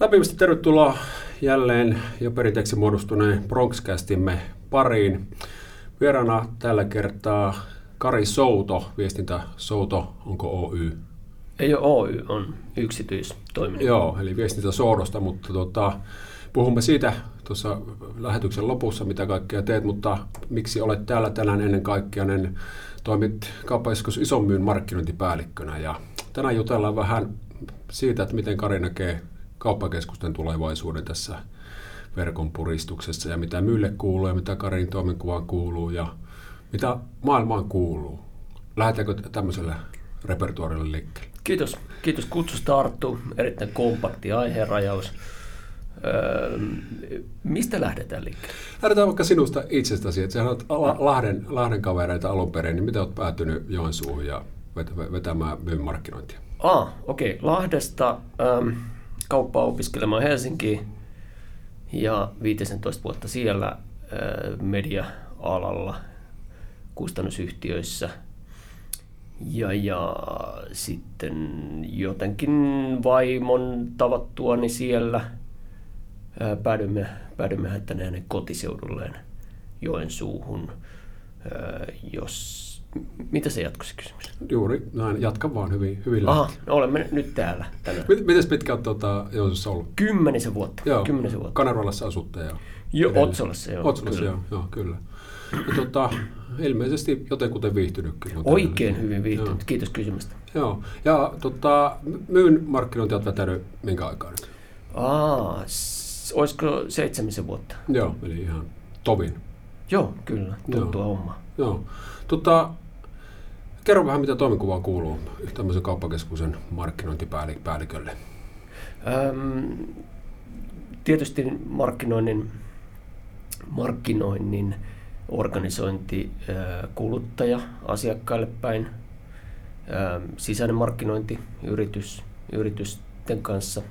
Lämpimästi tervetuloa jälleen jo perinteeksi muodostuneen Bronxcastimme pariin. Vieraana tällä kertaa Kari Souto, viestintä Souto, onko Oy? Ei ole Oy, on yksityistoiminta. Joo, eli viestintä Soudosta, mutta tota, puhumme siitä tuossa lähetyksen lopussa, mitä kaikkea teet, mutta miksi olet täällä tänään ennen kaikkea, niin toimit kauppakeskus Isomyyn markkinointipäällikkönä ja tänään jutellaan vähän siitä, että miten Kari näkee kauppakeskusten tulevaisuuden tässä verkon puristuksessa ja mitä Mylle kuuluu ja mitä Karin toimenkuvaan kuuluu ja mitä maailmaan kuuluu. Lähdetäänkö tämmöisellä repertuarille liikkeelle? Kiitos. Kiitos kutsusta Arttu. Erittäin kompakti aiherajaus. Öö, mistä lähdetään liikkeelle? Lähdetään vaikka sinusta itsestäsi. Että olet Lahden, Lahden kavereita alun perin, niin miten olet päätynyt Joensuuhun ja vetämään myyn markkinointia? Ah, okei. Okay. Lahdesta ähm, kauppaa opiskelemaan Helsinkiin ja 15 vuotta siellä äh, media-alalla kustannusyhtiöissä. Ja, ja sitten jotenkin vaimon tavattuani siellä äh, päädyimme tänne hänen kotiseudulleen Joensuuhun, ää, mitä se jatkoisi kysymys? Juuri, näin. Jatka vaan hyvin, hyvin Aha, no olemme nyt täällä tänään. Miten pitkä olet tuota, Joensuussa ollut? Kymmenisen vuotta. Joo, Kymmenisen vuotta. Kanervalassa asutte. Ja jo, Otsolassa, joo. Otsolassa, joo, joo, kyllä. Ja, tuota, ilmeisesti jotenkuten viihtynytkin. Oikein hyvin viihtynyt, joo. kiitos kysymästä. Joo, ja tota, myyn markkinointi olet vetänyt minkä aikaa nyt? Aa, s- olisiko seitsemisen vuotta? Joo, eli ihan tovin. Joo, kyllä, tuttua homma. Joo. Tota, kerro vähän, mitä toimenkuvaa kuuluu tämmöisen kauppakeskuksen markkinointipäällikölle. Öm, tietysti markkinoinnin, markkinoinnin organisointi kuluttaja asiakkaille päin, sisäinen markkinointi yritys, yritysten kanssa,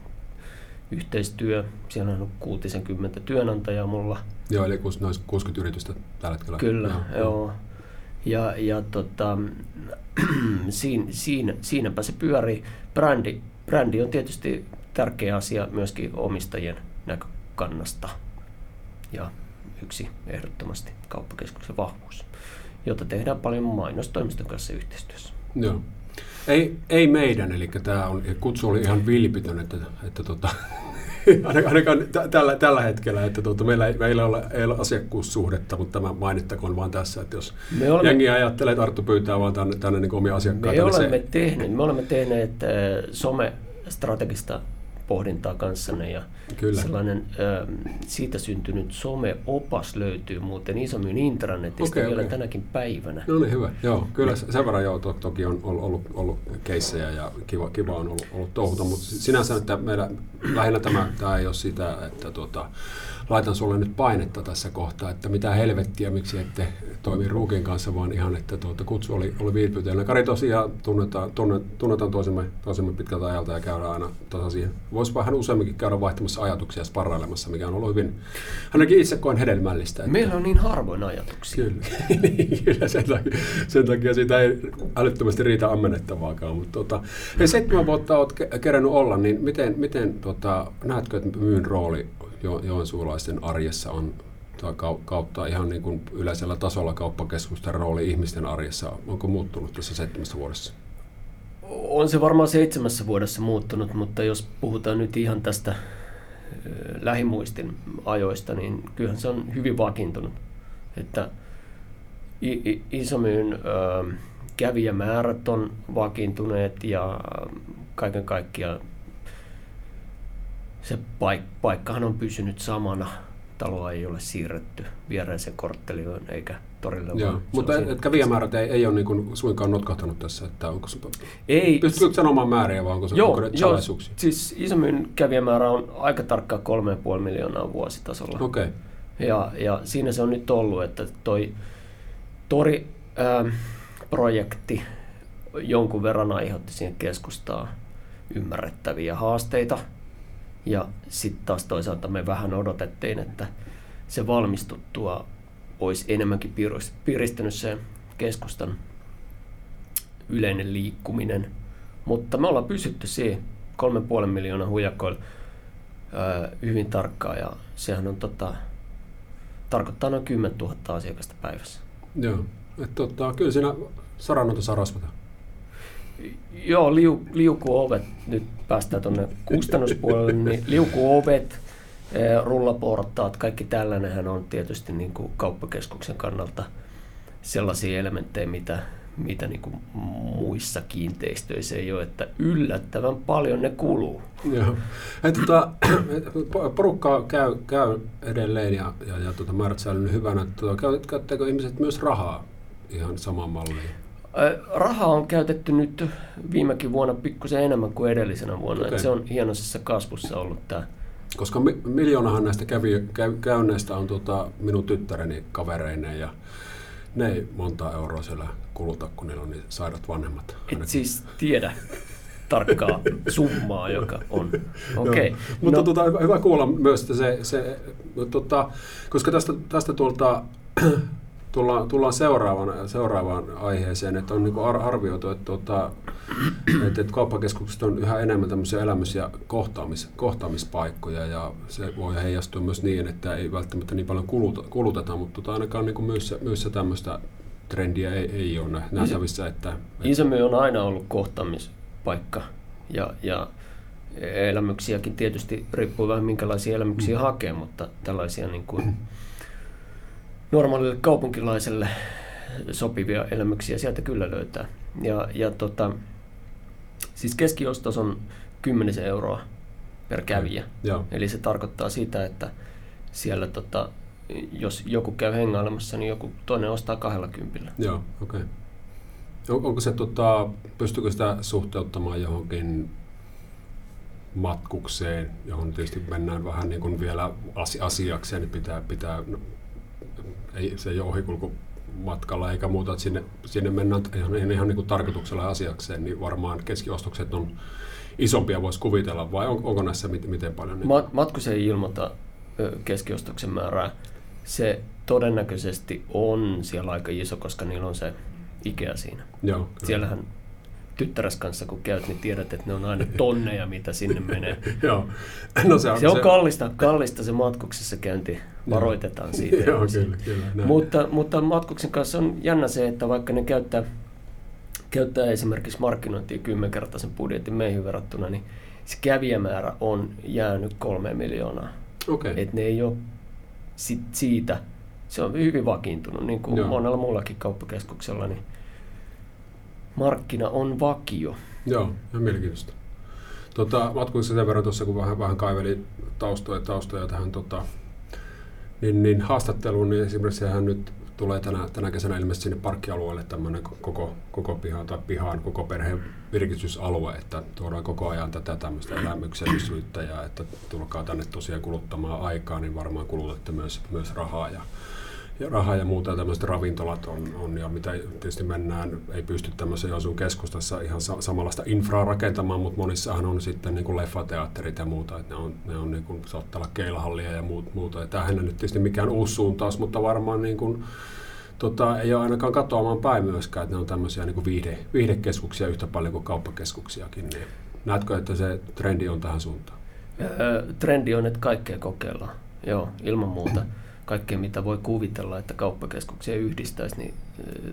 yhteistyö, siellä on 60 työnantajaa mulla. Joo, eli noin 60 yritystä tällä hetkellä. Kyllä, joo. joo. Ja, ja tota, siinä, siinä, siinäpä se pyörii. Brändi, brändi on tietysti tärkeä asia myöskin omistajien näkökannasta ja yksi ehdottomasti kauppakeskuksen vahvuus, jota tehdään paljon mainostoimiston kanssa yhteistyössä. Joo. Ei, ei meidän, eli tämä on, kutsu oli ihan vilpitön, että, että tota, ainakaan tällä, tällä hetkellä, että tuota, meillä, ei, meillä ei, ole, ei ole asiakkuussuhdetta, mutta tämä mainittakoon vaan tässä, että jos me olemme, jengi ajattelee, että Arttu pyytää vaan tänne, tänne niin omia asiakkaita. Me, niin olemme, se... tehneet, me olemme tehneet äh, some-strategista pohdintaa kanssanne ja Kyllä. sellainen ö, siitä syntynyt some-opas löytyy muuten Isomyyn intranetistä okay, vielä okay. tänäkin päivänä. No niin, hyvä. Joo, kyllä sen verran joo, to, toki on ollut, ollut, ollut keissejä ja kiva, kiva on ollut, ollut touhuta, mutta sinänsä, että meillä lähinnä tämä, tämä ei ole sitä, että tuota, laitan sulle nyt painetta tässä kohtaa, että mitä helvettiä, miksi ette toimi Ruukin kanssa, vaan ihan, että tuota, kutsu oli, oli viipytellä. Kari tosiaan tunnetaan, tunnet, tunnetaan toisemme, toisemme pitkältä ajalta ja käydään aina tasaisia. Voisi vähän useamminkin käydä vaihtamassa ajatuksia sparrailemassa, mikä on ollut hyvin, hänenkin itse koen hedelmällistä. Että... Meillä on niin harvoin ajatuksia. Kyllä, niin, kyllä sen, takia, sen takia siitä ei älyttömästi riitä ammennettavaakaan. Mutta tota, hei, seitsemän vuotta olet kerännyt olla, niin miten, miten tota, näetkö, että myyn rooli jo, joensuulaisten arjessa on kautta ihan niin kuin yleisellä tasolla kauppakeskusten rooli ihmisten arjessa, onko muuttunut tässä seitsemässä vuodessa? On se varmaan seitsemässä vuodessa muuttunut, mutta jos puhutaan nyt ihan tästä lähimuistin ajoista, niin kyllähän se on hyvin vakiintunut. Että Isomyyn kävijämäärät on vakiintuneet ja kaiken kaikkiaan se paik- paikkahan on pysynyt samana. Taloa ei ole siirretty viereisen korttelioon eikä torille. Joo, mutta et, kävijämäärät ei, ei ole niin kuin suinkaan notkahtanut tässä, että onko se, ei, pystytkö sanomaan määriä vai onko se joo, onko joo, siis Isomyn kävijämäärä on aika tarkkaan 3,5 miljoonaa vuositasolla. Okay. Ja, ja siinä se on nyt ollut, että toi tori ähm, projekti jonkun verran aiheutti siihen keskustaa ymmärrettäviä haasteita – ja sitten taas toisaalta me vähän odotettiin, että se valmistuttua olisi enemmänkin piristynyt se keskustan yleinen liikkuminen. Mutta me ollaan pysytty siihen kolmen puolen miljoonaa huijakoilla. hyvin tarkkaan ja sehän on tota, tarkoittaa noin 10 000 asiakasta päivässä. Joo, että tota, kyllä siinä saranoita saa rasvata. Joo, liu, liukuovet, nyt päästään tuonne kustannuspuolelle, niin liukuovet, eh, rullaportaat, kaikki tällainenhän on tietysti niin kuin kauppakeskuksen kannalta sellaisia elementtejä, mitä, mitä niin kuin muissa kiinteistöissä ei ole, että yllättävän paljon ne kuluu. Joo. Et, tota, porukkaa käy, käy edelleen ja, ja, ja tota, säilynyt hyvänä. Tota, käyttäkö ihmiset myös rahaa ihan samaan malliin? Rahaa on käytetty nyt viimekin vuonna pikkusen enemmän kuin edellisenä vuonna. Okay. se on hienoisessa kasvussa ollut tämä. Koska mi- miljoonahan näistä kävi, käy, käynneistä on tota, minun tyttäreni kavereineen ja ne ei monta euroa siellä kuluta, kun niillä on niin sairat vanhemmat. Et siis tiedä tarkkaa summaa, joka on. Okay. Mutta no. tota, hyvä, hyvä kuulla myös, että se, se tota, koska tästä, tästä tuolta tullaan, tullaan seuraavaan, seuraavaan aiheeseen, että on niin arvioitu, että, tuota, että, että kauppakeskukset on yhä enemmän tämmöisiä elämys- ja kohtaamis, kohtaamispaikkoja ja se voi heijastua myös niin, että ei välttämättä niin paljon kuluta, kuluteta, mutta tuota, ainakaan niin myyssä, myyssä tämmöistä trendiä ei, ei ole nähtävissä. Että, että... Isämme on aina ollut kohtaamispaikka ja, ja elämyksiäkin tietysti riippuu vähän minkälaisia elämyksiä mm. hakee, mutta tällaisia niin kuin, normaalille kaupunkilaiselle sopivia elämyksiä sieltä kyllä löytää. Ja, ja tota, siis keskiostos on 10 euroa per kävijä. Ja. Eli se tarkoittaa sitä, että siellä tota, jos joku käy hengailemassa, niin joku toinen ostaa 20. Joo, okei. Okay. Onko se, tota, pystyykö sitä suhteuttamaan johonkin matkukseen, johon tietysti mennään vähän niin kuin vielä asiakseen, niin pitää, pitää ei, se ei ole ohikulku matkalla eikä muuta, että sinne, sinne mennään ihan, ihan niin kuin tarkoituksella asiakseen, niin varmaan keskiostokset on isompia, voisi kuvitella, vai on, onko näissä miten, miten paljon? Niin? Matkus ei ilmoita keskiostoksen määrää. Se todennäköisesti on siellä aika iso, koska niillä on se Ikea siinä. Joo, Siellähän tyttäres kanssa kun käyt, niin tiedät, että ne on aina tonneja, mitä sinne menee. Joo. No se on, se on se... Kallista, kallista se matkuksessa käynti, varoitetaan siitä. Joo, kyllä, kyllä. Näin. Mutta, mutta matkuksen kanssa on jännä se, että vaikka ne käyttää, käyttää esimerkiksi markkinointia kymmenkertaisen budjetin meihin verrattuna, niin se kävijämäärä on jäänyt kolme miljoonaa. Okay. Et ne ei ole sit siitä, se on hyvin vakiintunut, niin kuin Joo. monella muullakin kauppakeskuksella, niin markkina on vakio. Joo, ja mielenkiintoista. Tota, matkuissa sen verran tuossa, kun vähän, vähän kaiveli taustoja, taustoja tähän tota, niin, niin haastatteluun, niin esimerkiksi hän nyt tulee tänä, tänä kesänä ilmeisesti sinne parkkialueelle tämmöinen koko, koko pihan tai pihaan koko perheen virkistysalue, että tuodaan koko ajan tätä tämmöistä elämyksellisyyttä ja että tulkaa tänne tosiaan kuluttamaan aikaa, niin varmaan kulutatte myös, myös rahaa ja ja rahaa ja muuta, tämmöiset ravintolat on, on, ja mitä tietysti mennään, ei pysty tämmöisen Joensuun keskustassa ihan sa- samanlaista infraa rakentamaan, mutta monissahan on sitten niin kuin leffateatterit ja muuta, että ne on, ne on niin kuin, saattaa olla keilahallia ja muut, muuta. Ja tämähän ei nyt tietysti mikään uusi suuntaus, mutta varmaan niin kuin, tota, ei ole ainakaan katoamaan päin myöskään, että ne on tämmöisiä niin kuin viihde, viihdekeskuksia yhtä paljon kuin kauppakeskuksiakin. Niin näetkö, että se trendi on tähän suuntaan? Öö, trendi on, että kaikkea kokeillaan, joo, ilman muuta kaikkea, mitä voi kuvitella, että kauppakeskuksia yhdistäisi, niin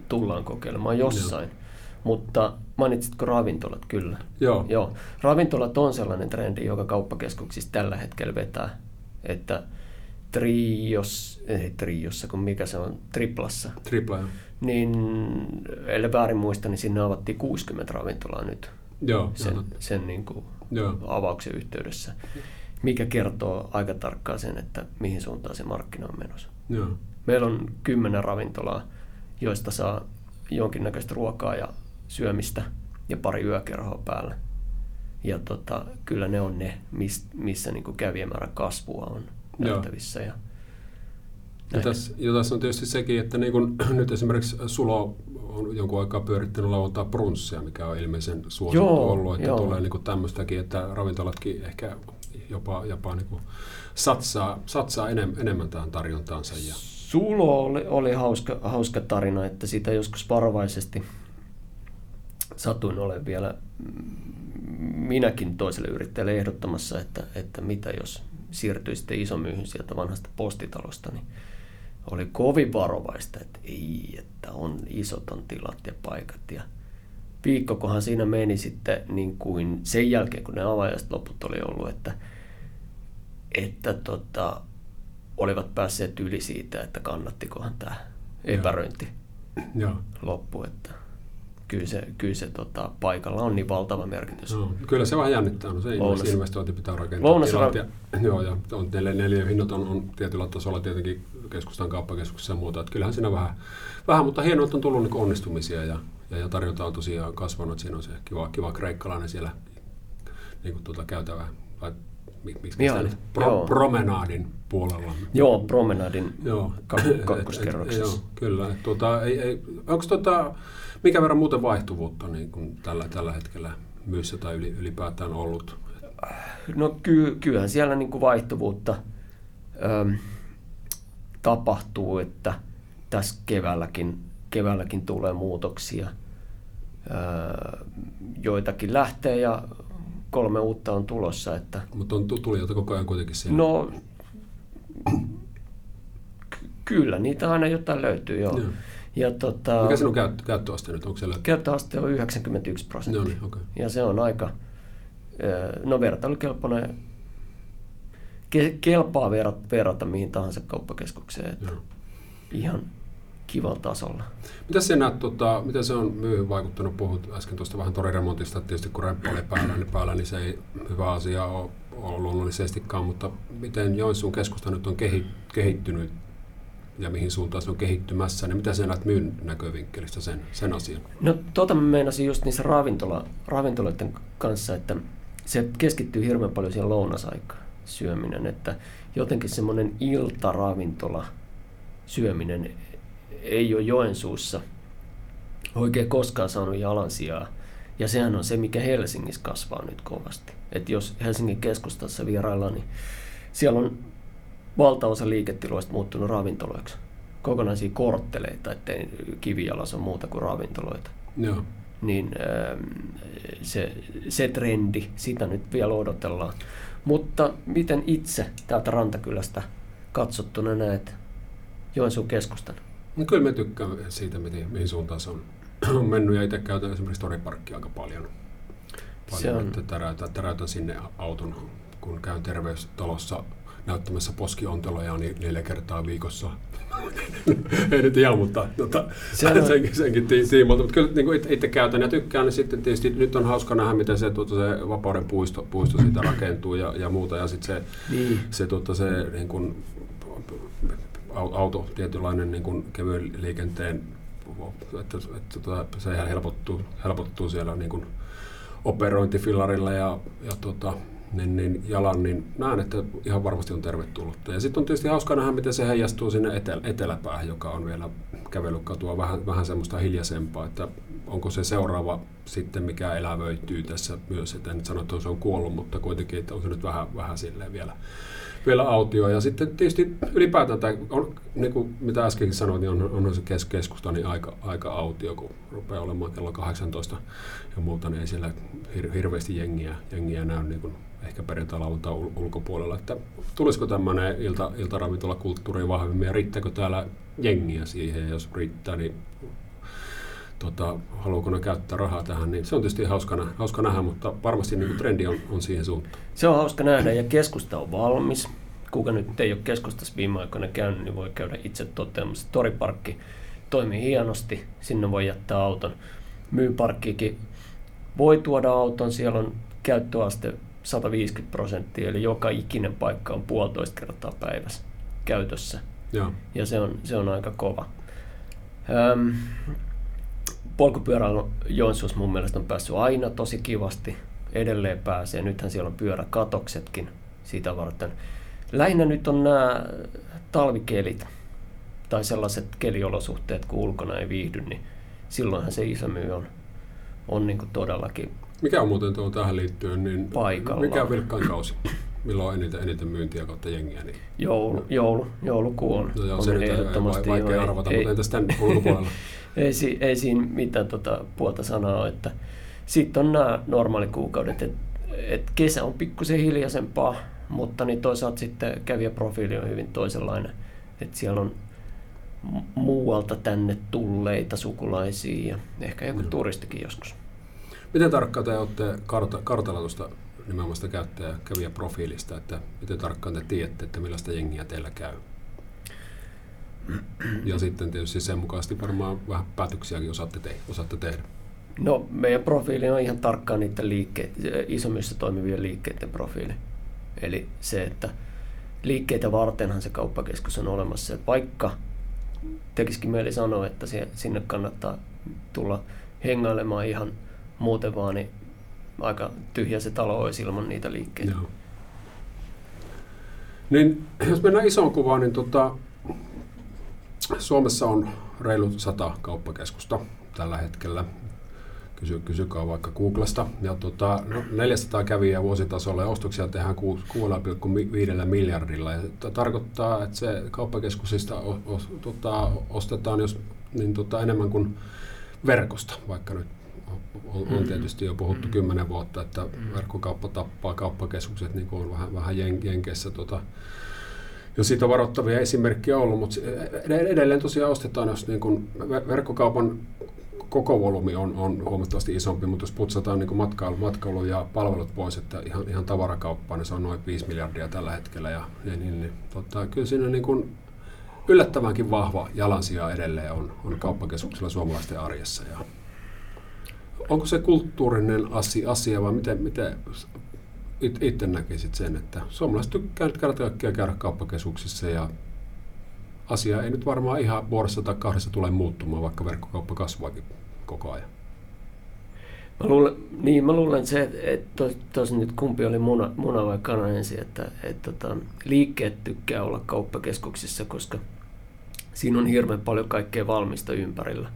tullaan kokeilemaan jossain. Joo. Mutta mainitsitko ravintolat? Kyllä. Joo. Joo. Ravintolat on sellainen trendi, joka kauppakeskuksissa tällä hetkellä vetää. Että trios, ei triossa, kun mikä se on, triplassa. Tripla, Niin, ellei väärin muista, niin sinne avattiin 60 ravintolaa nyt. Joo, sen, sen niin kuin joo. avauksen yhteydessä mikä kertoo aika tarkkaan sen, että mihin suuntaan se markkina on menossa. Joo. Meillä on kymmenen ravintolaa, joista saa jonkinnäköistä ruokaa ja syömistä ja pari yökerhoa päälle. Ja tota, kyllä ne on ne, miss, missä niin kävijämäärän kasvua on nähtävissä. Ja, ja tässä, ja tässä on tietysti sekin, että niin kun, nyt esimerkiksi Sulo on jonkun aikaa pyörittänyt lauantaa brunssia, mikä on ilmeisen suosittu joo, ollut, että joo. tulee niin tämmöistäkin, että ravintolatkin ehkä jopa, jopa niin kuin satsaa, satsaa enem, enemmän tähän tarjontaansa. Ja... Sulo oli, oli hauska, hauska tarina, että sitä joskus varovaisesti satuin olen vielä minäkin toiselle yrittäjälle ehdottamassa, että, että mitä jos siirtyi sitten isomyyhyn sieltä vanhasta postitalosta, niin oli kovin varovaista, että ei, että on isot on tilat ja paikat. Ja viikkokohan siinä meni sitten niin kuin sen jälkeen, kun ne avajaiset loput oli ollut, että, että tota, olivat päässeet yli siitä, että kannattikohan tämä epäröinti Joo. loppu. Että kyllä se, kyllä se tota, paikalla on niin valtava merkitys. No, kyllä se vähän jännittää. No, se Lounas. investointi pitää rakentaa. Lounas- tilat ja, joo, ja on, neljä, neljä hinnat on, on, tietyllä tasolla tietenkin keskustan kauppakeskuksessa ja muuta. Että kyllähän siinä vähän, vähän mutta hienoa, että on tullut niin onnistumisia ja, ja, ja tarjonta on tosiaan kasvanut. Siinä on se kiva, kiva kreikkalainen siellä niin kuin tuota käytävä, vai mi- miksi Joo, sitä nyt, joo. pro, promenaadin puolella. Joo, promenadin Joo. kak- Et- et- kakkoskerroksessa. Joo, kyllä. Et Tuota, ei, ei, onko tota, mikä verran muuten vaihtuvuutta niin kuin tällä, tällä hetkellä myyssä tai yli, ylipäätään ollut? No ky, kyllähän siellä niin kuin vaihtuvuutta öm, tapahtuu, että tässä keväälläkin, keväälläkin tulee muutoksia. Joitakin lähtee ja kolme uutta on tulossa. Että, Mutta on tu- tulijoita koko ajan kuitenkin siellä. no, ky- kyllä, niitä aina jotain löytyy, joo. Joo. Ja tota, Mikä sinun käyttö, käyttöaste nyt? Onko siellä? käyttöaste on 91 prosenttia. No niin, okei. Ja se on aika, no vertailukelpoinen, ke, kelpaa verrata, verrata mihin tahansa kauppakeskukseen, että Joo. ihan kivalla tasolla. Mitä sinä näet, tota, miten se on myyhyn vaikuttanut? Puhut äsken tuosta vähän toriremontista, että tietysti kun remppa oli päällä, niin päällä, niin se ei hyvä asia ole, ole luonnollisestikaan, mutta miten Joensuun keskusta nyt on kehi, kehittynyt ja mihin suuntaan se on kehittymässä, niin mitä sinä näet myyn näkövinkkelistä sen, sen asian? No tota mä meinasin just niissä ravintola, ravintoloiden kanssa, että se keskittyy hirveän paljon siihen lounasaikaan syöminen, että jotenkin semmoinen iltaravintola syöminen ei ole Joensuussa oikein koskaan saanut jalansijaa. Ja sehän on se, mikä Helsingissä kasvaa nyt kovasti. Että jos Helsingin keskustassa vieraillaan, niin siellä on valtaosa liiketiloista muuttunut ravintoloiksi. Kokonaisia kortteleita, ettei kivijalas on muuta kuin ravintoloita. Joo. Niin ähm, se, se trendi, sitä nyt vielä odotellaan. Mutta miten itse täältä Rantakylästä katsottuna näet Joensuun keskustan? No kyllä mä tykkään siitä, mihin, mihin suuntaan se on, on mennyt ja itse käytän esimerkiksi toriparkkia aika paljon. paljon Se on- Että täräytän, täräytän sinne auton, kun käyn terveystalossa näyttämässä poskionteloja niin neljä kertaa viikossa. Ei nyt ihan, mutta tota, Se on- senkin, senkin ti- tiimoilta. Mutta kyllä niin itse, itse käytän ja tykkään, niin sitten tietysti nyt on hauska nähdä, miten se, tuota, se Vapauden puisto, puisto siitä rakentuu ja, ja muuta. Ja sitten se, Niin. se, tuota, se niin kuin, auto, tietynlainen niin kuin kevyen liikenteen, että, että, että se helpottuu, helpottuu siellä niin kuin operointifillarilla ja, ja tota, niin, niin jalan, niin näen, että ihan varmasti on tervetullutta. Ja sitten on tietysti hauska nähdä, miten se heijastuu sinne etel- eteläpäähän, joka on vielä kävelykatua vähän, vähän semmoista hiljaisempaa, että onko se seuraava sitten, mikä elävöityy tässä myös, että en sano, että se on kuollut, mutta kuitenkin, että on se nyt vähän, vähän silleen vielä, vielä autio. Ja sitten tietysti ylipäätään, tämä on, niin kuin mitä äskenkin sanoin, niin on, on se kes- keskusta niin aika, aika autio, kun rupeaa olemaan kello 18 ja muuta, niin ei siellä hir- hirveästi jengiä, jengiä näy niin kuin ehkä perjantai ul- ulkopuolella. Että tulisiko tämmöinen ilta, iltaravintolakulttuuri vahvemmin ja riittääkö täällä jengiä siihen, jos riittää, niin tota, haluaako ne käyttää rahaa tähän, niin se on tietysti hauska, nä- hauska nähdä, mutta varmasti niin kuin trendi on, on siihen suuntaan. Se on hauska nähdä ja keskusta on valmis. Kuka nyt ei ole keskustassa viime aikoina käynyt, niin voi käydä itse toteamassa. Toriparkki toimii hienosti, sinne voi jättää auton. Myyparkkiikin voi tuoda auton, siellä on käyttöaste 150 prosenttia, eli joka ikinen paikka on puolitoista kertaa päivässä käytössä. Joo. Ja se on, se on aika kova. Öm, polkupyöräily Joensuussa mun mielestä on päässyt aina tosi kivasti. Edelleen pääsee. Nythän siellä on pyöräkatoksetkin sitä varten. Lähinnä nyt on nämä talvikelit tai sellaiset keliolosuhteet, kun ulkona ei viihdy, niin silloinhan se isämyy on, on niin kuin todellakin Mikä on muuten tuo tähän liittyen, niin Paikallaan. mikä on vilkkain kausi? milloin on eniten, eniten myyntiä kautta jengiä? Niin... Joulu, joulu, joulukuu on, no joo, on se nyt ehdottomasti vaikea joo, arvata, ei, mutta entäs tämän ulkopuolella? ei, ei, ei siinä mitään tota, puolta sanaa, että sitten on nämä normaalikuukaudet, että et kesä on pikkusen hiljaisempaa, mutta niin toisaalta sitten kävijäprofiili on hyvin toisenlainen. Että siellä on muualta tänne tulleita sukulaisia ja ehkä joku no. turistikin joskus. Miten tarkkaan te olette karta, kartalla tuosta nimenomaan sitä käyttäjä kävijä profiilista, että miten tarkkaan te tiedätte, että millaista jengiä teillä käy? Ja sitten tietysti sen mukaisesti varmaan vähän päätöksiäkin osaatte, te- osaatte tehdä. No meidän profiili on ihan tarkkaan niiden liikkeet, isommissa toimivien liikkeiden profiili. Eli se, että liikkeitä vartenhan se kauppakeskus on olemassa. Että vaikka tekisikin mieli sanoa, että sinne kannattaa tulla hengailemaan ihan muuten vaan, niin aika tyhjä se talo olisi ilman niitä liikkeitä. Joo. Niin, jos mennään isoon kuvaan, niin tota, Suomessa on reilu sata kauppakeskusta tällä hetkellä. Kysy, kysykää vaikka Googlesta. Ja tota, no, 400 kävijää vuositasolla ja ostoksia tehdään 6,5 miljardilla. Ja tarkoittaa, että se kauppakeskusista o, o, tota, ostetaan jos, niin tota, enemmän kuin verkosta, vaikka nyt on, on mm. tietysti jo puhuttu kymmenen vuotta, että mm. verkkokauppa tappaa kauppakeskukset, niin kuin on vähän, vähän jen, Jenkeissä tota, jo siitä varoittavia esimerkkejä ollut, mutta edelleen tosiaan ostetaan, jos niin kuin verkkokaupan koko volyymi on, on huomattavasti isompi, mutta jos putsataan niin matkailu, matkailu ja palvelut pois, että ihan, ihan tavarakauppaa, niin se on noin 5 miljardia tällä hetkellä. Ja, ja niin, niin, tota, kyllä siinä niin kuin yllättävänkin vahva jalansija edelleen on, on kauppakeskuksella suomalaisten arjessa. Ja onko se kulttuurinen asia, asia vai miten, miten itse näkisit sen, että suomalaiset tykkää nyt käydä käydä kauppakeskuksissa ja asia ei nyt varmaan ihan vuodessa tai kahdessa tule muuttumaan, vaikka verkkokauppa kasvaakin koko ajan. Mä luulen, niin, mä luulen että se, että, että tos, nyt kumpi oli muna, muna vai kana ensin, että, että tota, liikkeet tykkää olla kauppakeskuksissa, koska siinä on hirveän paljon kaikkea valmista ympärillä,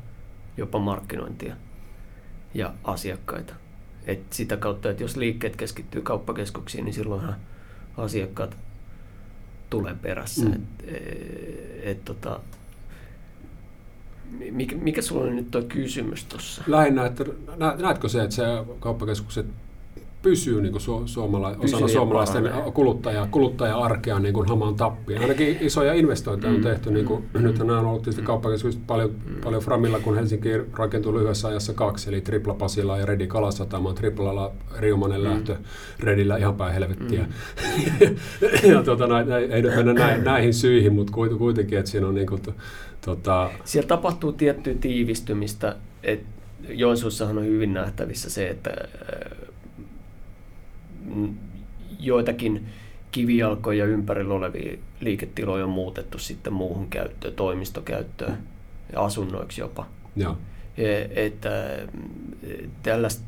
jopa markkinointia ja asiakkaita. Et sitä kautta, että jos liikkeet keskittyy kauppakeskuksiin, niin silloinhan asiakkaat tulee perässä. Mm. Et, et, tota, mikä, mikä sulla on nyt tuo kysymys tuossa? Lähinnä, että näetkö se, että se kauppakeskukset pysyy niin kuin su- suomala- osana suomalaisten kuluttaja, kuluttaja-arkea niin kuin hamaan tappiin. Ainakin isoja investointeja on mm. tehty. Niin kuin, mm. Nyt on ollut tietysti kauppakeskukset paljon, mm. paljon Framilla, kun Helsinki rakentui lyhyessä ajassa kaksi, eli Tripla Pasila ja Redi Kalasatama. Triplalla Riumanen mm. lähtö, Redillä ihan päin helvettiä. Mm. ja tuota, näin, ei nyt mennä näin, näihin syihin, mutta kuitenkin, että siinä on niin kuin, tota... Siellä tapahtuu tiettyä tiivistymistä, että Joensuussahan on hyvin nähtävissä se, että joitakin kivijalkoja ympärillä olevia liiketiloja on muutettu sitten muuhun käyttöön, toimistokäyttöön ja asunnoiksi jopa. Joo. E, että tällaista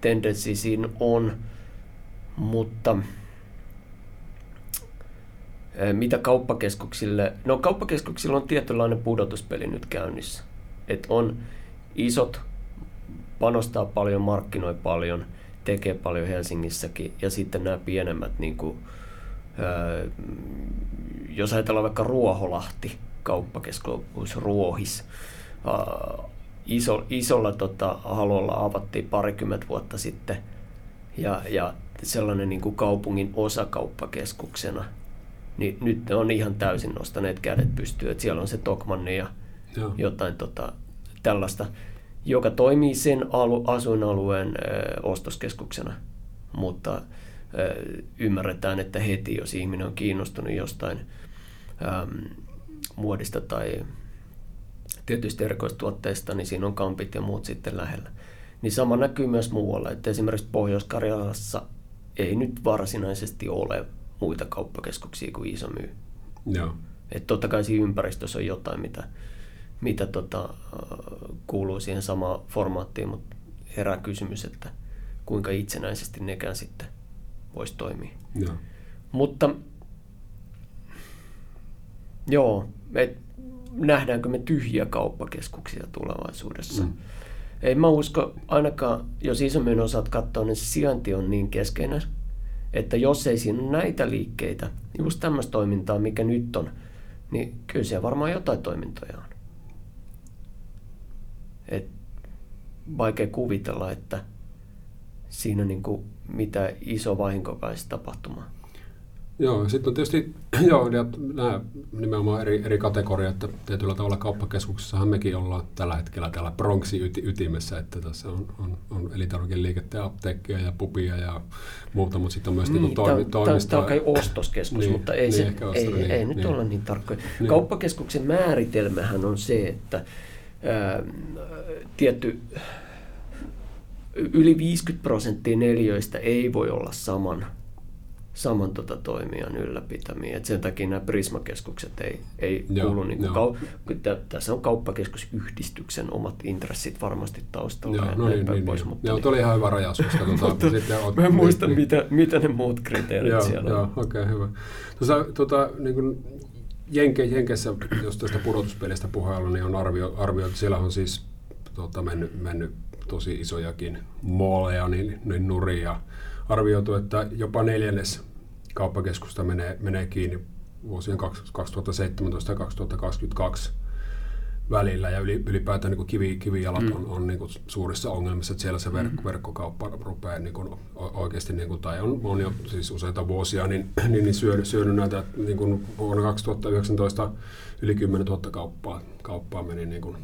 tendenssiä siinä on, mutta e, mitä kauppakeskuksille, no kauppakeskuksilla on tietynlainen pudotuspeli nyt käynnissä. Että on isot, panostaa paljon, markkinoi paljon – tekee paljon Helsingissäkin. Ja sitten nämä pienemmät, niin kuin, ää, jos ajatellaan vaikka Ruoholahti, kauppakeskus Ruohis, ää, iso, isolla tota, halolla avattiin parikymmentä vuotta sitten ja, ja sellainen niin kuin kaupungin osakauppakeskuksena, niin nyt ne on ihan täysin nostaneet kädet pystyyn, että siellä on se Tokmanni ja Joo. jotain tota, tällaista joka toimii sen alu, asuinalueen ostoskeskuksena, mutta ymmärretään, että heti jos ihminen on kiinnostunut jostain muodista tai tietysti erikoistuotteista, niin siinä on kampit ja muut sitten lähellä. Niin sama näkyy myös muualla, että esimerkiksi Pohjois-Karjalassa ei nyt varsinaisesti ole muita kauppakeskuksia kuin iso myy. Joo. Että totta kai siinä ympäristössä on jotain, mitä, mitä tota, kuuluu siihen samaan formaattiin, mutta herää kysymys, että kuinka itsenäisesti nekään sitten voisi toimia. Ja. Mutta joo, me nähdäänkö me tyhjiä kauppakeskuksia tulevaisuudessa? Mm. Ei mä usko, ainakaan jos isommin osat katsoa, niin se sijainti on niin keskeinen, Että jos ei siinä ole näitä liikkeitä, just tämmöistä toimintaa, mikä nyt on, niin kyllä siellä varmaan jotain toimintoja on. Et vaikea kuvitella, että siinä niin kuin mitä iso vahinko pääsi tapahtumaan. Joo, sitten on tietysti joo, ja nämä nimenomaan eri, eri kategoriat, että tietyllä tavalla kauppakeskuksessahan mekin ollaan tällä hetkellä täällä yti, ytimessä, että tässä on, on, on elintarvikeliikettä ja apteekkia ja pupia ja muuta, mutta sitten on myös niin, niin toimi, toimistoa. Tämä on kai ostoskeskus, niin, mutta ei, niin, se, ei, niin, ei nyt niin. olla niin tarkkoja. Niin. Kauppakeskuksen määritelmähän on se, että ää, tietty yli 50 prosenttia neljöistä ei voi olla saman saman tota toimijan ylläpitämiä. Et sen takia nämä Prismakeskukset ei, ei joo, kuulu. Niin kau- tässä on kauppakeskusyhdistyksen omat intressit varmasti taustalla. Joo, no niin, niin, pois, niin. Mutta joo, niin. oli ihan hyvä rajaus. Koska tuota, sitten oot, mä en muista, niin, mitä, mitä ne muut kriteerit joo, siellä joo, on. okei, okay, hyvä. Tuossa, tuota, niin kuin Jenke, Jenkessä, jos tästä pudotuspelistä puheella, niin on arvio, arvio että siellä on siis tuota, mennyt, mennyt tosi isojakin mooleja niin, niin nurin ja arvioitu, että jopa neljännes kauppakeskusta menee, menee kiinni vuosien 2017 ja 2022 välillä ja ylipäätään niin kuin kivi, kivijalat mm. on, on niin kuin suurissa ongelmissa, että siellä se verk, mm. verkkokauppa rupeaa niin kuin oikeasti, niin kuin, tai on, on jo siis useita vuosia, niin, niin, niin syönyt, syönyt näitä niin kuin vuonna 2019 yli 10 000 kauppaa, kauppaa meni niin kuin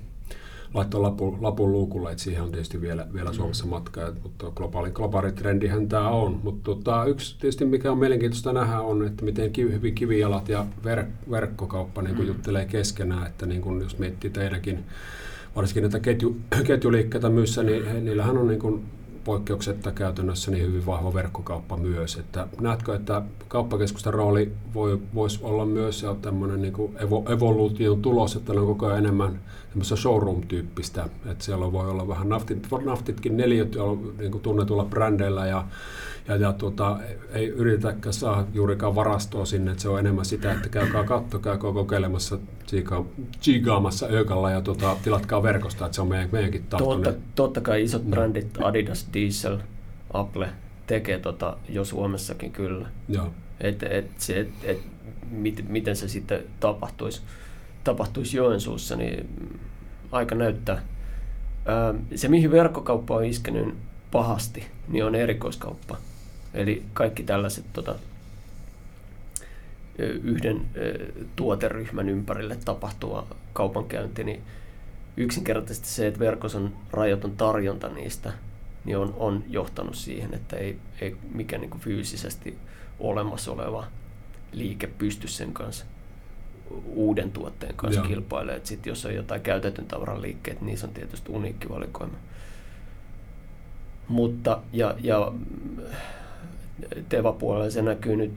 laittoi lapun, lapun luukulle, että siihen on tietysti vielä, vielä Suomessa mm. matkaa, mutta globaali, globaali trendihän tämä on. Mutta tota, yksi tietysti mikä on mielenkiintoista nähdä on, että miten kivi, hyvin kivijalat ja ver, verkkokauppa niin mm. juttelee keskenään, että niin kun, jos miettii teidänkin varsinkin näitä ketju, ketjuliikkeitä myyssä, niin niillähän on niin kun poikkeuksetta käytännössä niin hyvin vahva verkkokauppa myös. Että näetkö, että kauppakeskusten rooli voi, voisi olla myös tämmöinen niin evo, evoluution tulos, että on koko ajan enemmän showroom-tyyppistä. Että siellä voi olla vähän naftit, naftitkin neliöt niin tunnetulla brändeillä ja ja, ja tuota, ei yritetäkään saada juurikaan varastoa sinne, että se on enemmän sitä, että käykää katto, käykää kokeilemassa, chigaamassa ökalla ja tuota, tilatkaa verkosta, että se on meidän, meidänkin tahto. Totta, totta kai isot mm. brändit, Adidas, Diesel, Apple, tekee tota jo Suomessakin kyllä. Joo. Et, et se, et, et, mit, miten se sitten tapahtuisi, tapahtuisi Joensuussa, niin aika näyttää. se, mihin verkkokauppa on iskenyt pahasti, niin on erikoiskauppa. Eli kaikki tällaiset tota, yhden tuoteryhmän ympärille tapahtuva kaupankäynti, niin yksinkertaisesti se, että verkossa on rajoiton tarjonta niistä, niin on, on johtanut siihen, että ei, ei mikään niin fyysisesti olemassa oleva liike pysty sen kanssa uuden tuotteen kanssa kilpailemaan. Sitten jos on jotain käytetyn tavaran liikkeet, niin se on tietysti uniikki valikoima. Mutta, ja, ja Teva-puolella se näkyy nyt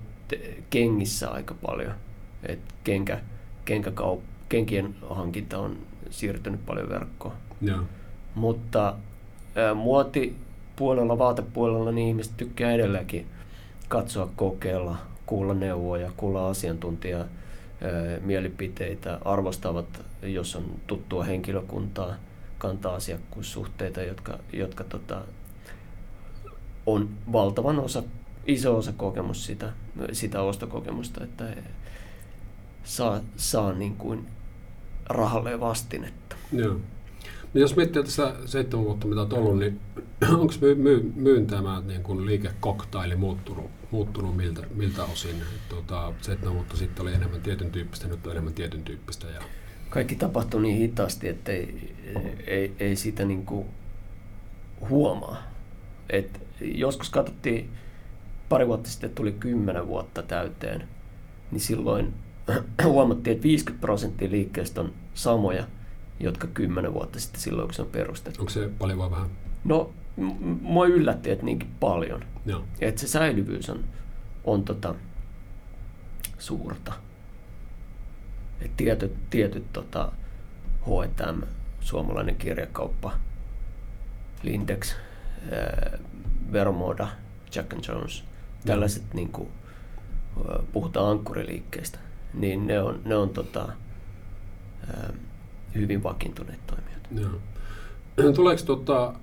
kengissä aika paljon. Et kenkä, kenkäkaup, kenkien hankinta on siirtynyt paljon verkkoon. Ja. Mutta ää, muotipuolella, vaatepuolella, niin ihmiset tykkää edelleenkin katsoa, kokeilla, kuulla neuvoja, kuulla asiantuntija ää, mielipiteitä, arvostavat, jos on tuttua henkilökuntaa, kantaa asiakkuussuhteita, jotka, jotka tota, on valtavan osa iso osa kokemus sitä, sitä ostokokemusta, että saa, saa niin kuin rahalle vastinetta. Joo. No jos miettii tässä seitsemän vuotta, mitä on ollut, niin onko my, my, myyn tämä niin kuin liikekoktaili muuttunut, muuttunut miltä, miltä osin? Tuota, seitsemän vuotta sitten oli enemmän tietyn tyyppistä, nyt on enemmän tietyn tyyppistä. Ja... Kaikki tapahtuu niin hitaasti, että ei, ei, ei sitä niin kuin huomaa. Et joskus katsottiin pari vuotta sitten tuli 10 vuotta täyteen, niin silloin huomattiin, että 50 prosenttia liikkeestä on samoja, jotka 10 vuotta sitten silloin, kun se on perustettu. Onko se paljon vai vähän? No, mua yllätti, että niinkin paljon. Joo. Että se säilyvyys on, on tota, suurta. Et tietyt, tietyt tota, H&M, suomalainen kirjakauppa, Lindex, ää, Vermoda, Jack and Jones, tällaiset niin kuin, puhutaan ankkuriliikkeistä, niin ne on, ne on tota, hyvin vakiintuneet toimijat. Joo. Tuleeko tota,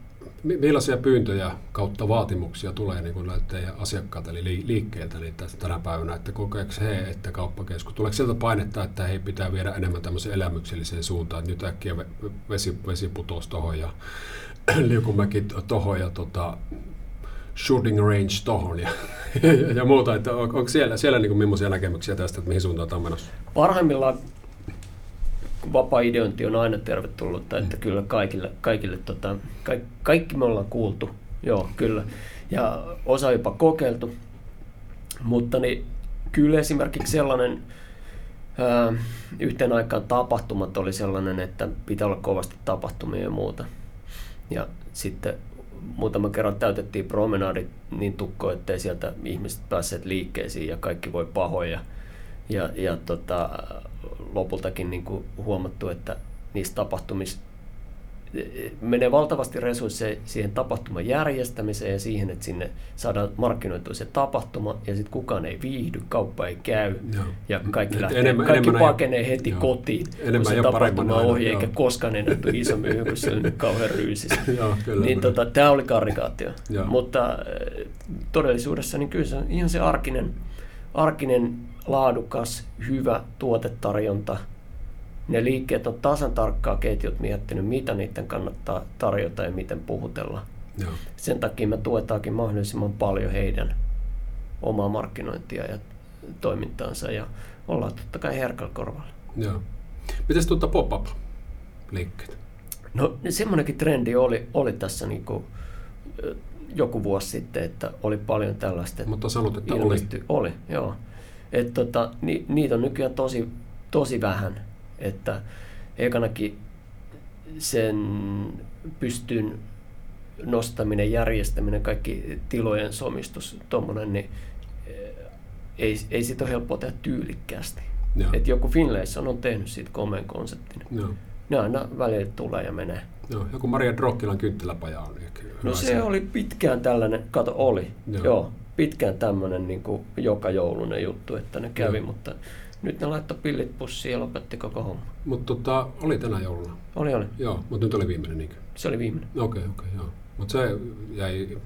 millaisia pyyntöjä kautta vaatimuksia tulee niin teidän asiakkailta eli liikkeeltä niin tänä päivänä, että kokeeko he, että kauppakeskus, tuleeko sieltä painetta, että he pitää viedä enemmän tämmöiseen elämykselliseen suuntaan, että nyt äkkiä vesi, vesi putosi tohon ja liukumäki tohon ja tota, shooting range tohon ja, ja muuta, että on, onko siellä, siellä niin kuin millaisia näkemyksiä tästä, että mihin suuntaan tämä on menossa? Parhaimmillaan vapaa ideointi on aina tervetullutta, että mm. kyllä kaikille, kaikille tota, kaikki, kaikki me ollaan kuultu, joo kyllä, ja osa jopa kokeiltu, mutta niin, kyllä esimerkiksi sellainen ää, yhteen aikaan tapahtumat oli sellainen, että pitää olla kovasti tapahtumia ja muuta. Ja sitten muutama kerran täytettiin promenadit niin tukko, ettei sieltä ihmiset päässeet liikkeisiin ja kaikki voi pahoja. Ja, ja tota, lopultakin niin kuin huomattu, että niissä tapahtumissa menee valtavasti resursseja siihen tapahtuman järjestämiseen ja siihen, että sinne saadaan markkinoitua se tapahtuma ja sitten kukaan ei viihdy, kauppa ei käy joo. ja kaikki, lähtee, enemmän, kaikki enemmän pakenee heti joo. kotiin, enemmän kun se tapahtuma on ohi, eikä koskaan enää tule iso myyhy, kun se on nyt kauhean ryysis. joo, kyllä, niin tota, tämä oli karikaatio. Mutta todellisuudessa niin kyllä se on ihan se arkinen, arkinen laadukas, hyvä tuotetarjonta. Ne liikkeet on tasan tarkkaa ketjut miettinyt, mitä niiden kannattaa tarjota ja miten puhutella. Joo. Sen takia me tuetaankin mahdollisimman paljon heidän omaa markkinointia ja toimintaansa ja ollaan totta kai herkällä korvalla. Joo. Mites tuota pop-up liikkeet? No semmoinenkin trendi oli, oli tässä niin kuin, joku vuosi sitten, että oli paljon tällaista. Mutta sanot, että oli. Oli, joo. Et tota, ni, niitä on nykyään tosi, tosi vähän. Että ekanakin sen pystyn nostaminen, järjestäminen, kaikki tilojen somistus, tuommoinen, niin eh, ei, ei siitä ole helppoa tehdä tyylikkäästi. Et joku Finlayson on tehnyt siitä komeen konseptin. Joo. Ne aina välillä tulee ja menee. Joo, joku Maria Drokkilan kynttiläpaja on. No se, se oli pitkään tällainen, kato oli, joo, joo pitkään tämmöinen niin joka joulunen juttu, että ne kävi, Joo. mutta nyt ne laittoi pillit pussiin ja lopetti koko homma. Mutta tota, oli tänä jouluna? Oli, oli. Joo, mutta nyt oli viimeinen niinkö? Se oli viimeinen. Okei, okay, okei, okay, joo. Mutta se jäi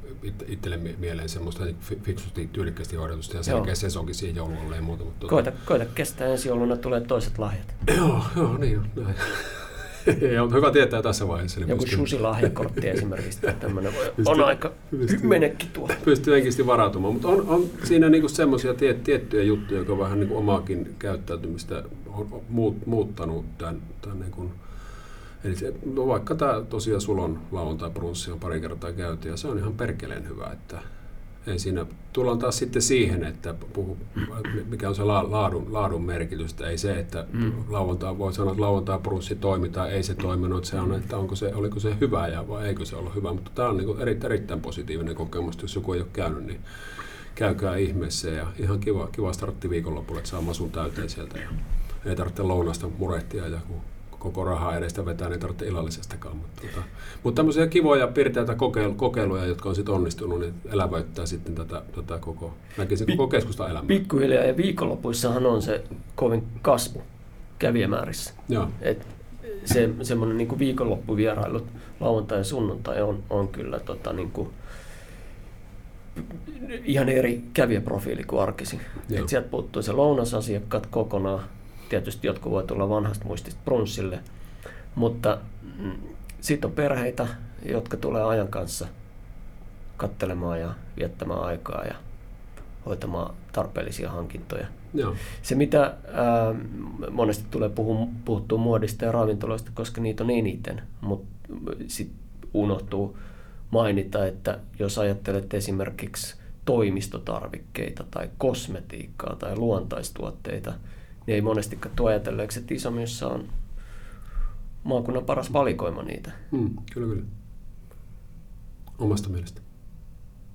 itselle mieleen semmoista fiksusti tyylikkästi hoidetusta ja selkeä sesonkin siihen joululle ja muuta. Mutta koita, tota... koita kestää ensi jouluna, tulee toiset lahjat. joo, joo, niin on. Näin. Ei, on hyvä tietää tässä vaiheessa. Niin Joku susilahjakortti esimerkiksi, tämmöinen on aika kymmenekki tuo. Pystyy enkisti varautumaan, mutta on, on siinä niinku semmoisia tie, tiettyjä juttuja, jotka vähän niinku omaakin käyttäytymistä on muut, muuttanut tämän, tämän niinku, Eli se, no vaikka tämä tosiaan sulon lauantai brunssi on pari kertaa käyty ja se on ihan perkeleen hyvä, että ei siinä, tullaan taas sitten siihen, että puhu, mikä on se laadun, laadun merkitystä. Ei se, että mm. lauantaa, voi sanoa, että lauantaa brunssi toimi tai ei se toiminut. Se on, että onko se, oliko se hyvä ja vai eikö se ollut hyvä. Mutta tämä on niin erittäin, erittäin positiivinen kokemus. Jos joku ei ole käynyt, niin käykää ihmeessä. Ja ihan kiva, kiva startti viikonlopulle, että saa masun täyteen sieltä. Ja ei tarvitse lounasta murehtia ja kun koko rahaa edestä vetää, niin tarvitse illallisestakaan. Mutta, tota, mutta tämmöisiä kivoja, pirteitä kokeiluja, jotka on sitten onnistunut, niin elävöittää sitten tätä, tätä koko, näkisin koko keskusta elämää. Pikkuhiljaa ja viikonlopuissahan on se kovin kasvu kävijämäärissä. Joo. Et se, semmoinen niin viikonloppuvierailut lauantai ja sunnuntai on, on kyllä tota, niin kuin, ihan eri kävijäprofiili kuin arkisin. Et sieltä puuttuu se lounasasiakkaat kokonaan, Tietysti jotkut voi tulla vanhasta muistista brunssille, mutta mm, sitten on perheitä, jotka tulee ajan kanssa kattelemaan ja viettämään aikaa ja hoitamaan tarpeellisia hankintoja. Joo. Se, mitä ää, monesti tulee puhu, puhuttua muodista ja ravintoloista, koska niitä on eniten, mutta sitten unohtuu mainita, että jos ajattelet esimerkiksi toimistotarvikkeita tai kosmetiikkaa tai luontaistuotteita, niin ei monestikaan tuo ajatelleeksi, että Isomyssä on maakunnan paras valikoima niitä. Mm, kyllä, kyllä. Omasta mielestä.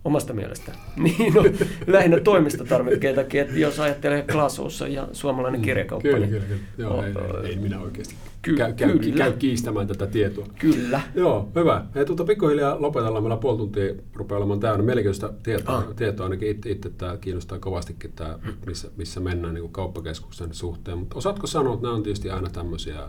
Omasta mielestä. Niin, no, lähinnä toimistotarvikkeitakin, että jos ajattelee Glasuussa ja suomalainen mm, kirjakauppa. Kyllä, niin, kyllä, kyllä. Joo, oh, ei, ei, minä oikeasti ky- käy, käy, kyllä. käy kiistämään tätä tietoa. Kyllä. Joo, hyvä. Hei, tuota, pikkuhiljaa lopetellaan. Meillä puoli tuntia rupeaa olemaan täynnä. Mielenkiintoista tietoa, ah. tietoa ainakin itse, itse tämä kiinnostaa kovastikin, tämä, missä, missä mennään niin kauppakeskuksen suhteen. Mutta osaatko sanoa, että nämä on tietysti aina tämmöisiä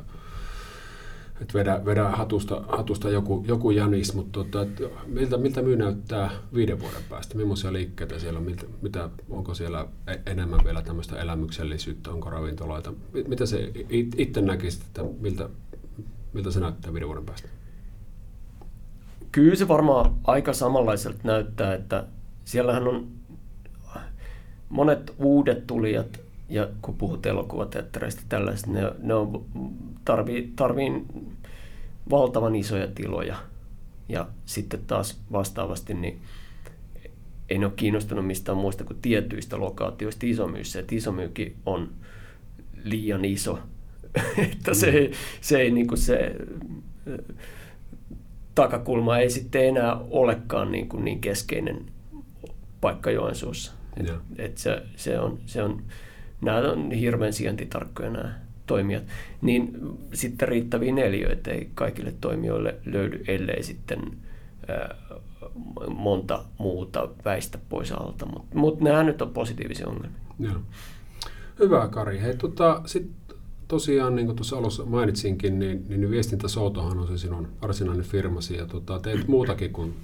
että vedä, vedä hatusta, hatusta joku, joku jänis, mutta tota, miltä, miltä myy näyttää viiden vuoden päästä? Millaisia liikkeitä siellä on? Miltä, mitä, onko siellä e-, enemmän vielä tämmöistä elämyksellisyyttä? Onko ravintoloita? Mitä se itse näkisit, että miltä, miltä se näyttää viiden vuoden päästä? Kyllä se varmaan aika samanlaiselta näyttää, että siellähän on monet uudet tulijat, ja kun puhut elokuvateattereista tällaista, ne, ne on, tarvii, tarvii valtavan isoja tiloja. Ja sitten taas vastaavasti, niin en ole kiinnostunut mistään muista kuin tietyistä lokaatioista isomyyssä. Että isomyykin on liian iso, että se, mm. se ei niin kuin se takakulma ei sitten enää olekaan niin, kuin niin keskeinen paikka Joensuussa. Et, et se, se, on, se on, nämä on hirveän sijaintitarkkoja nämä toimijat. Niin sitten riittäviä neljöitä ei kaikille toimijoille löydy, ellei sitten ää, monta muuta väistä pois alta. Mutta mut nämä nyt on positiivisia ongelmia. Joo. Hyvä Kari. Hei, tota, sit tosiaan, niin kuin tuossa alussa mainitsinkin, niin, niin viestintäsoutohan on se sinun varsinainen firmasi ja tota, teet muutakin kuin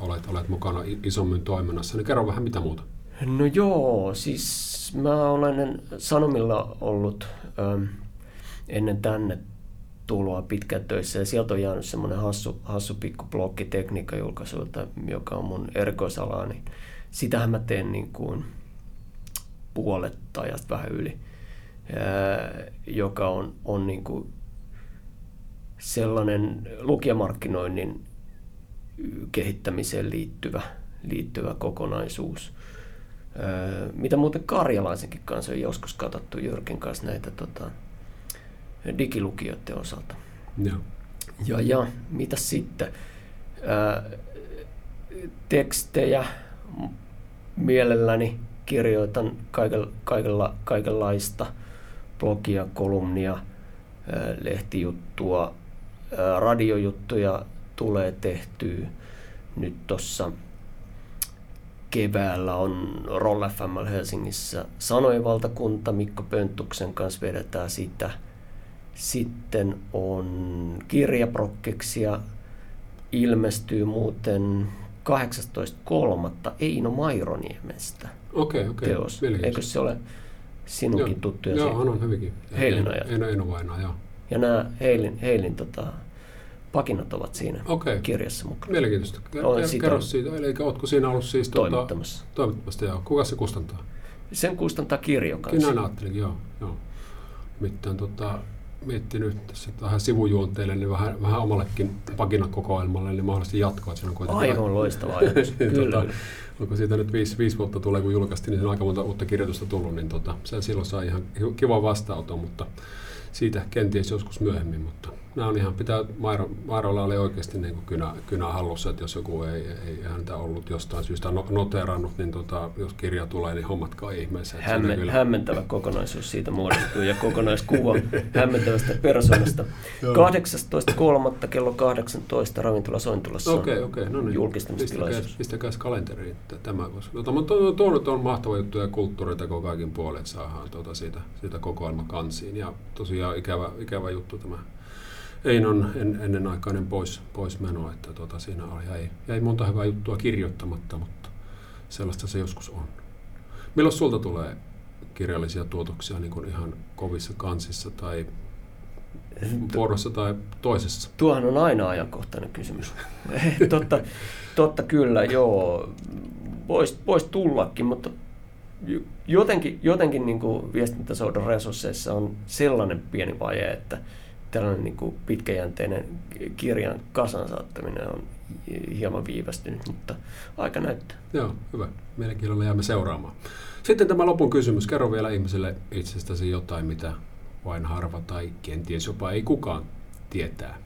olet, olet mukana isommin toiminnassa. Niin kerro vähän mitä muuta. No joo, siis mä olen Sanomilla ollut ähm, ennen tänne tuloa pitkään töissä ja sieltä on jäänyt semmoinen hassu, hassu pikku blokki joka on mun erikoisalaa, niin sitähän mä teen niin kuin puolet ajasta vähän yli joka on, on niin kuin sellainen lukijamarkkinoinnin kehittämiseen liittyvä, liittyvä kokonaisuus. Mitä muuten karjalaisenkin kanssa on joskus katsottu Jyrkin kanssa näitä tota, digilukijoiden osalta. Ja, ja, ja mitä sitten? Ää, tekstejä mielelläni kirjoitan kaikella, kaikella, kaikenlaista – blogia, kolumnia, lehtijuttua, radiojuttuja tulee tehtyä. Nyt tuossa keväällä on Roll FM Helsingissä Sanoivaltakunta, Mikko Pönttuksen kanssa vedetään sitä. Sitten on kirjaprokkeksia, ilmestyy muuten 18.3. Eino Maironiemestä okay, okay. teos. Eikö se ole sinunkin joo, tuttuja. Joo, on, on hyvinkin. Heilin ajat. En, en, en joo. Ja nämä Heilin, Heilin tota, pakinat ovat siinä okay. kirjassa mukana. Mielenkiintoista. Olen siitä Kerro siitä, eli oletko siinä ollut siis tuota- toimittamassa. Tuota, toimittamassa, joo. Kuka se kustantaa? Sen kustantaa kirjon kanssa. Kyllä ajattelinkin, joo. joo. Mitään tota, miettinyt tässä vähän sivujuonteille, niin vähän, vähän omallekin pakinakokoelmalle, niin mahdollisesti jatkoa. Että on Aivan loistava ajatus, kyllä. tota, onko siitä nyt viisi, viisi vuotta tulee, kun julkaistiin, niin on aika monta uutta kirjoitusta tullut, niin tota, sen silloin saa ihan kiva vastaanoton, mutta siitä kenties joskus myöhemmin, mutta nämä on ihan, pitää, Mairo, Mairolla oli oikeasti niin kuin kynä, kynä hallussa, että jos joku ei, ei häntä ollut jostain syystä no, noterannut, niin tota, jos kirja tulee, niin hommatkaa ihmeessä. Hämme, kyllä... Hämmentävä kokonaisuus siitä muodostuu ja kokonaiskuva hämmentävästä persoonasta. 18.3. kello 18 ravintola Sointulassa okay, okay, no niin. julkistamistilaisuus. Pistäkää kalenteriin tämä, koska tota, mutta tuo nyt on mahtava juttu ja kulttuuriteko kaikin puolet saadaan tuota, siitä, siitä kokoelma kansiin. Ja tosiaan ikävä, ikävä juttu tämä Einon en, ennenaikainen pois, pois meno, että tuota, siinä jäi, jäi monta hyvää juttua kirjoittamatta, mutta sellaista se joskus on. Milloin sulta tulee kirjallisia tuotoksia niin kuin ihan kovissa kansissa tai vuorossa tai toisessa? Tuohan on aina ajankohtainen kysymys. totta, totta kyllä, joo. Voisi vois tullakin, mutta jotenkin, jotenkin niin kuin viestintäsoudon resursseissa on sellainen pieni vaje, että tällainen niin kuin pitkäjänteinen kirjan kasan saattaminen on hieman viivästynyt, mutta aika näyttää. Joo, hyvä. Mielenkiinnolla jäämme seuraamaan. Sitten tämä lopun kysymys. Kerro vielä ihmiselle itsestäsi jotain, mitä vain harva tai kenties jopa ei kukaan tietää.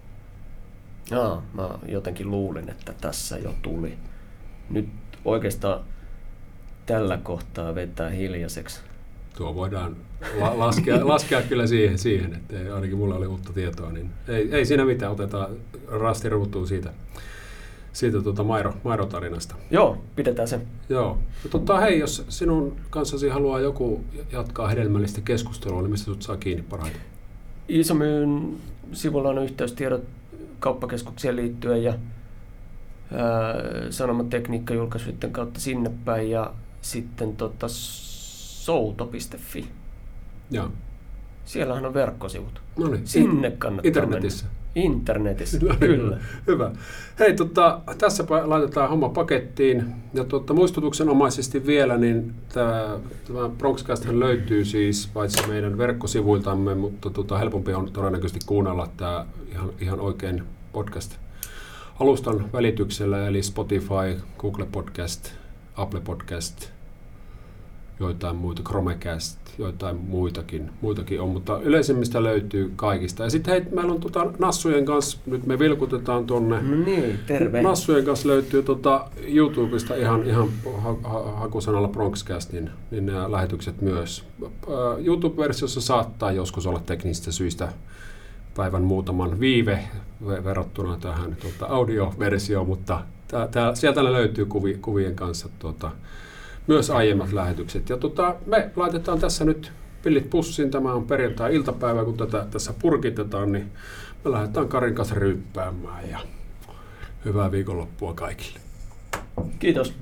Jaa, mä jotenkin luulin, että tässä jo tuli. Nyt oikeastaan tällä kohtaa vetää hiljaiseksi tuo voidaan la- laskea, laskea kyllä siihen, siihen, että ainakin mulla oli uutta tietoa, niin ei, ei siinä mitään, otetaan rasti ruutuun siitä, siitä tuota Mairo, Mairo-tarinasta. Joo, pidetään se. Joo. Ja tota, hei, jos sinun kanssasi haluaa joku jatkaa hedelmällistä keskustelua, niin mistä sut saa kiinni parhaiten? Isomyyn sivulla on yhteystiedot kauppakeskukseen liittyen ja ää, sanomatekniikka julkaisuiden kautta sinne päin ja sitten tota souto.fi. Joo. Siellähän on verkkosivut. No niin. Sinne kannattaa Internetissä. mennä. Internetissä, No niin, kyllä. Hyvä. Hei, tota, tässä laitetaan homma pakettiin. Ja tota, muistutuksenomaisesti vielä, niin tämä, tämä Bronxcasthan löytyy siis paitsi meidän verkkosivuiltamme, mutta tota, helpompi on todennäköisesti kuunnella tämä ihan, ihan oikein podcast alustan välityksellä, eli Spotify, Google Podcast, Apple Podcast, joitain muita, Chromecast, joitain muitakin, muitakin on, mutta yleisimmistä löytyy kaikista. Ja sitten hei, meillä on tota Nassujen kanssa, nyt me vilkutetaan tuonne No niin, terve. Nassujen kanssa löytyy tota YouTubesta ihan, ihan ha- ha- hakusanalla Bronxcast, niin, niin nämä lähetykset myös. YouTube-versiossa saattaa joskus olla teknisistä syistä päivän muutaman viive ve- verrattuna tähän tota, audioversioon, mutta tää, tää, sieltä löytyy kuvi, kuvien kanssa tota, myös aiemmat lähetykset. Ja tota, me laitetaan tässä nyt pillit pussiin. Tämä on perjantai-iltapäivä, kun tätä tässä purkitetaan, niin me lähdetään Karin kanssa ryyppäämään ja hyvää viikonloppua kaikille. Kiitos.